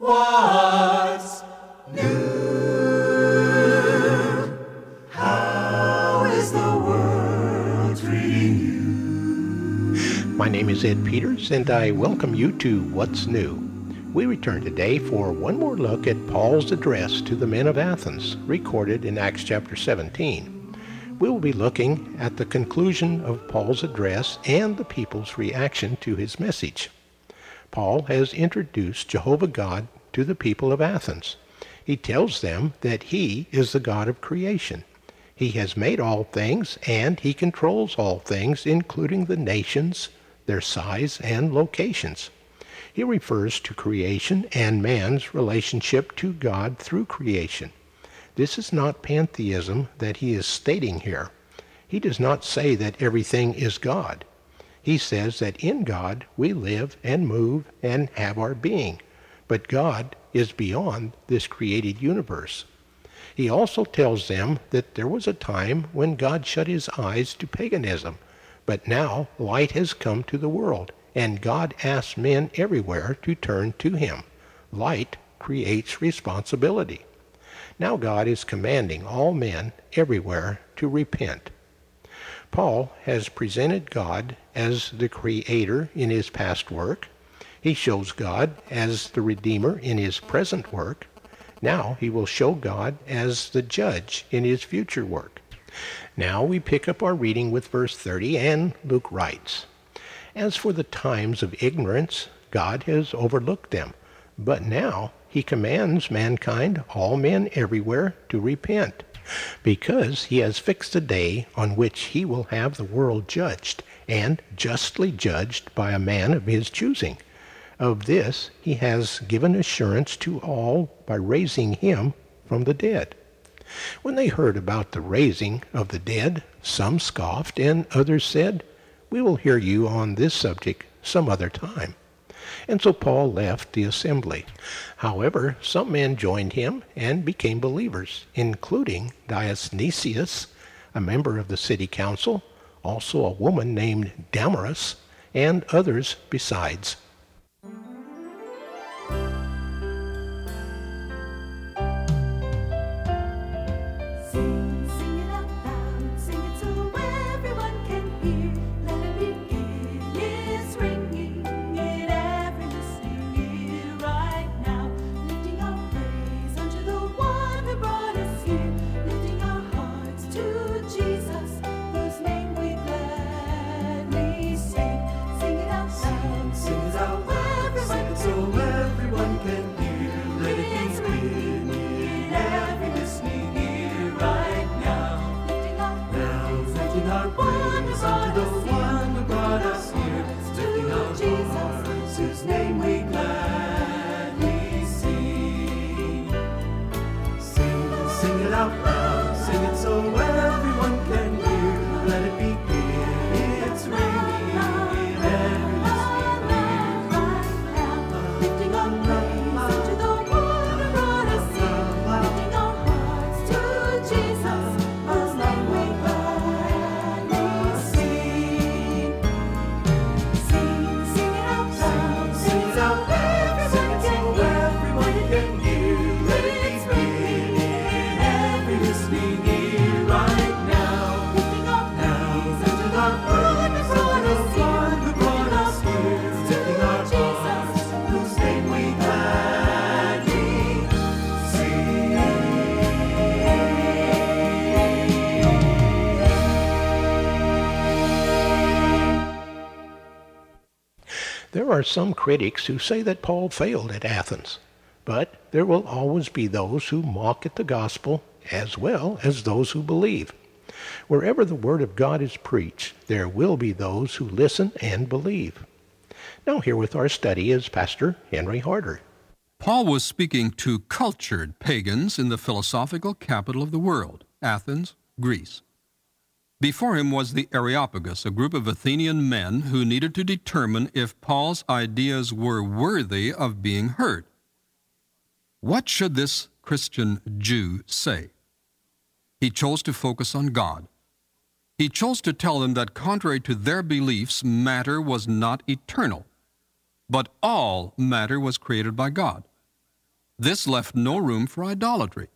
What's new? How is the world treating you? My name is Ed Peters, and I welcome you to What's New. We return today for one more look at Paul's address to the men of Athens, recorded in Acts chapter 17. We will be looking at the conclusion of Paul's address and the people's reaction to his message. Paul has introduced Jehovah God to the people of Athens. He tells them that he is the God of creation. He has made all things and he controls all things, including the nations, their size, and locations. He refers to creation and man's relationship to God through creation. This is not pantheism that he is stating here. He does not say that everything is God. He says that in God we live and move and have our being, but God is beyond this created universe. He also tells them that there was a time when God shut his eyes to paganism, but now light has come to the world, and God asks men everywhere to turn to him. Light creates responsibility. Now God is commanding all men everywhere to repent. Paul has presented God as the creator in his past work. He shows God as the redeemer in his present work. Now he will show God as the judge in his future work. Now we pick up our reading with verse 30, and Luke writes, As for the times of ignorance, God has overlooked them, but now he commands mankind, all men everywhere, to repent because he has fixed a day on which he will have the world judged, and justly judged by a man of his choosing. Of this he has given assurance to all by raising him from the dead. When they heard about the raising of the dead, some scoffed, and others said, We will hear you on this subject some other time. And so Paul left the assembly. However, some men joined him and became believers, including Dionysius, a member of the city council, also a woman named Damaris, and others besides. Praise unto the one There are some critics who say that Paul failed at Athens, but there will always be those who mock at the gospel as well as those who believe. Wherever the word of God is preached, there will be those who listen and believe. Now, here with our study is Pastor Henry Harder. Paul was speaking to cultured pagans in the philosophical capital of the world, Athens, Greece. Before him was the Areopagus, a group of Athenian men who needed to determine if Paul's ideas were worthy of being heard. What should this Christian Jew say? He chose to focus on God. He chose to tell them that contrary to their beliefs, matter was not eternal, but all matter was created by God. This left no room for idolatry.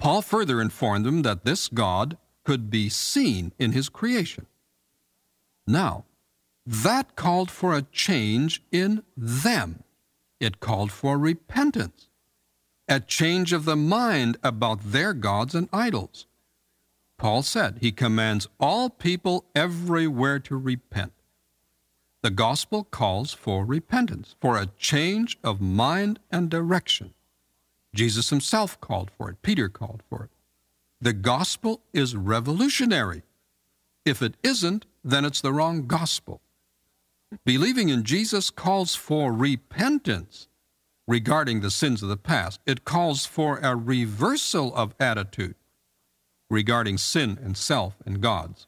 Paul further informed them that this God could be seen in his creation. Now, that called for a change in them. It called for repentance, a change of the mind about their gods and idols. Paul said he commands all people everywhere to repent. The gospel calls for repentance, for a change of mind and direction. Jesus himself called for it, Peter called for it. The gospel is revolutionary. If it isn't, then it's the wrong gospel. Believing in Jesus calls for repentance regarding the sins of the past. It calls for a reversal of attitude regarding sin and self and God's.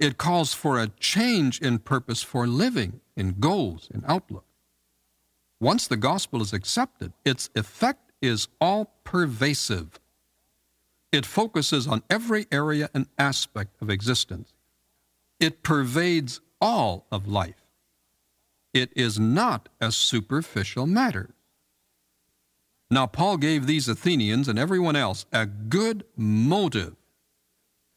It calls for a change in purpose for living, in goals, in outlook. Once the gospel is accepted, its effect is all pervasive. It focuses on every area and aspect of existence. It pervades all of life. It is not a superficial matter. Now, Paul gave these Athenians and everyone else a good motive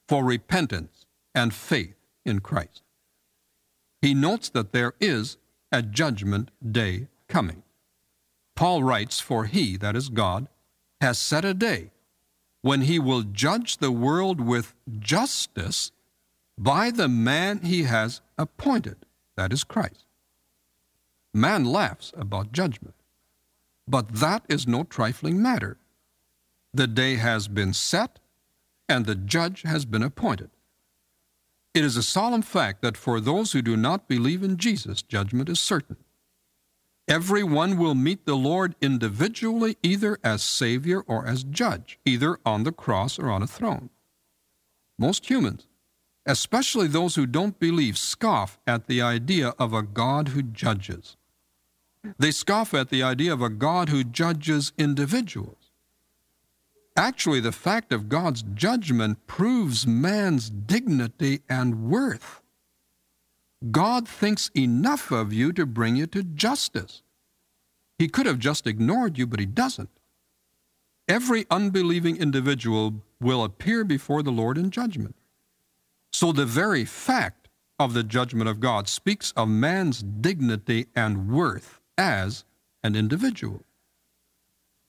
for repentance and faith in Christ. He notes that there is a judgment day coming. Paul writes, For he, that is God, has set a day when he will judge the world with justice by the man he has appointed, that is Christ. Man laughs about judgment, but that is no trifling matter. The day has been set, and the judge has been appointed. It is a solemn fact that for those who do not believe in Jesus, judgment is certain. Everyone will meet the Lord individually, either as Savior or as Judge, either on the cross or on a throne. Most humans, especially those who don't believe, scoff at the idea of a God who judges. They scoff at the idea of a God who judges individuals. Actually, the fact of God's judgment proves man's dignity and worth. God thinks enough of you to bring you to justice. He could have just ignored you, but He doesn't. Every unbelieving individual will appear before the Lord in judgment. So the very fact of the judgment of God speaks of man's dignity and worth as an individual.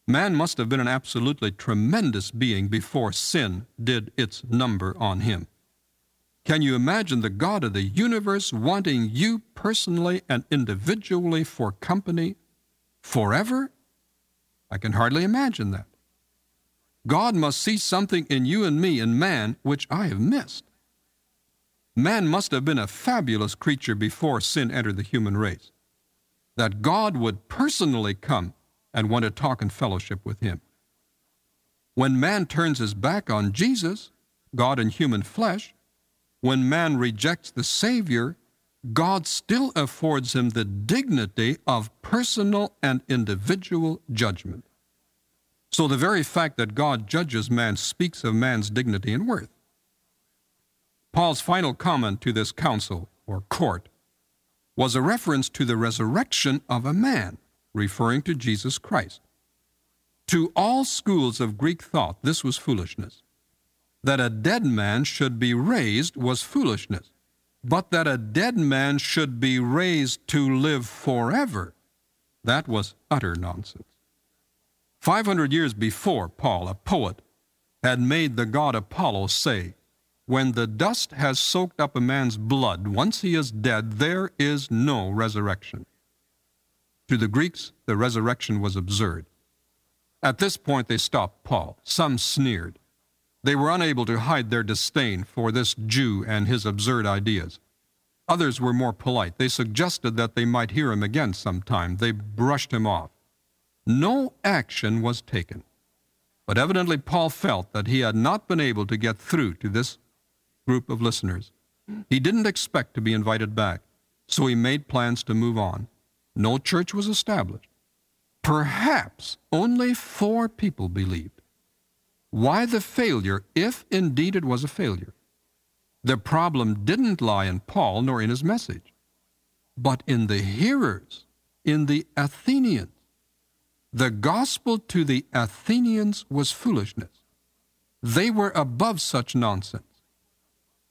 Man must have been an absolutely tremendous being before sin did its number on him. Can you imagine the God of the universe wanting you personally and individually for company forever? I can hardly imagine that. God must see something in you and me and man which I have missed. Man must have been a fabulous creature before sin entered the human race. That God would personally come and want to talk and fellowship with him. When man turns his back on Jesus, God in human flesh, when man rejects the Savior, God still affords him the dignity of personal and individual judgment. So the very fact that God judges man speaks of man's dignity and worth. Paul's final comment to this council, or court, was a reference to the resurrection of a man, referring to Jesus Christ. To all schools of Greek thought, this was foolishness. That a dead man should be raised was foolishness, but that a dead man should be raised to live forever, that was utter nonsense. 500 years before, Paul, a poet, had made the god Apollo say, When the dust has soaked up a man's blood, once he is dead, there is no resurrection. To the Greeks, the resurrection was absurd. At this point, they stopped Paul. Some sneered. They were unable to hide their disdain for this Jew and his absurd ideas. Others were more polite. They suggested that they might hear him again sometime. They brushed him off. No action was taken. But evidently, Paul felt that he had not been able to get through to this group of listeners. He didn't expect to be invited back, so he made plans to move on. No church was established. Perhaps only four people believed. Why the failure, if indeed it was a failure? The problem didn't lie in Paul nor in his message, but in the hearers, in the Athenians. The gospel to the Athenians was foolishness. They were above such nonsense.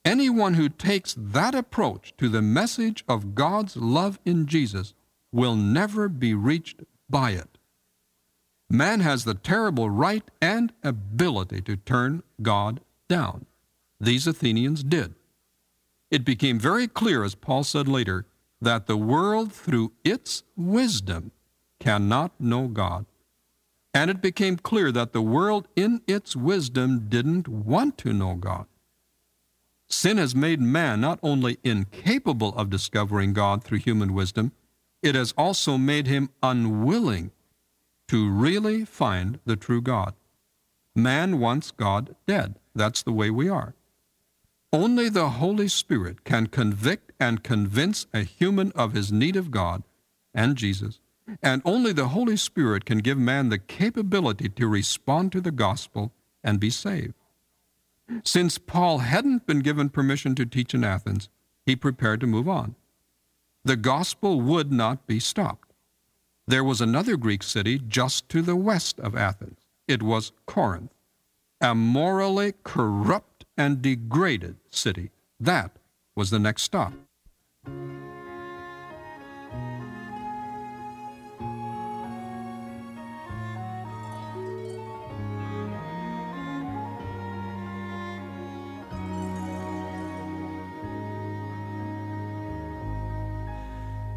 Anyone who takes that approach to the message of God's love in Jesus will never be reached by it. Man has the terrible right and ability to turn God down. These Athenians did. It became very clear, as Paul said later, that the world, through its wisdom, cannot know God. And it became clear that the world, in its wisdom, didn't want to know God. Sin has made man not only incapable of discovering God through human wisdom, it has also made him unwilling to really find the true God. Man wants God dead. That's the way we are. Only the Holy Spirit can convict and convince a human of his need of God and Jesus, and only the Holy Spirit can give man the capability to respond to the gospel and be saved. Since Paul hadn't been given permission to teach in Athens, he prepared to move on. The gospel would not be stopped. There was another Greek city just to the west of Athens. It was Corinth, a morally corrupt and degraded city. That was the next stop.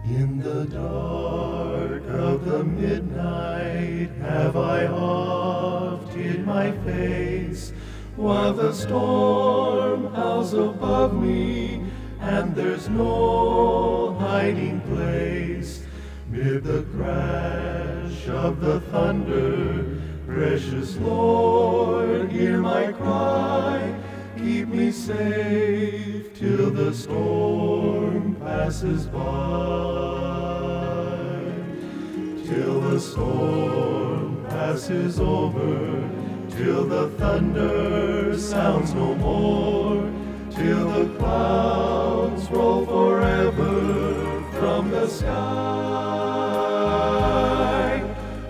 In the dark the midnight have I oft hid my face, while the storm howls above me, and there's no hiding place. Mid the crash of the thunder, precious Lord, hear my cry. Keep me safe till the storm passes by. Till the storm passes over, till the thunder sounds no more, till the clouds roll forever from the sky.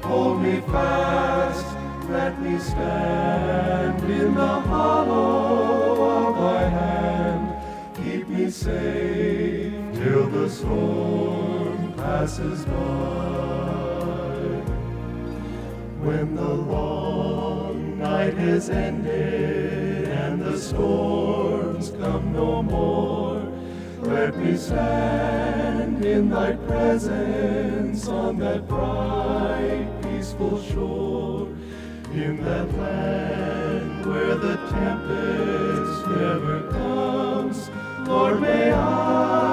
Hold me fast, let me stand in the hollow of thy hand. Keep me safe till the storm passes by. When the long night is ended and the storms come no more, let me stand in thy presence on that bright, peaceful shore, in that land where the tempest never comes. Lord, may I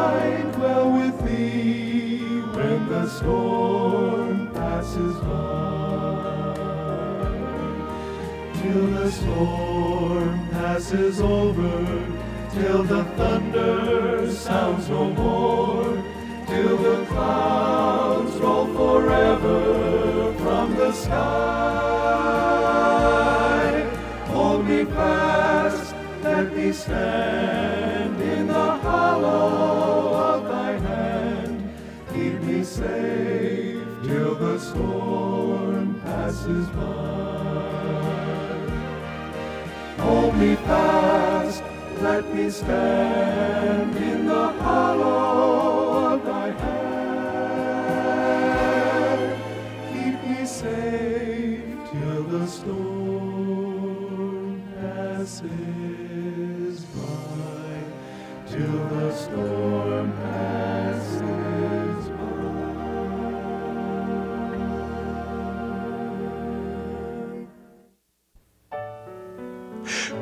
storm passes over, till the thunder sounds no more, till the clouds roll forever from the sky. Hold me fast, let me stand in the hollow of thy hand. Keep me safe till the storm passes by. Me fast, let me stand in the hollow of thy hand. Keep me safe till the storm passes by, till the storm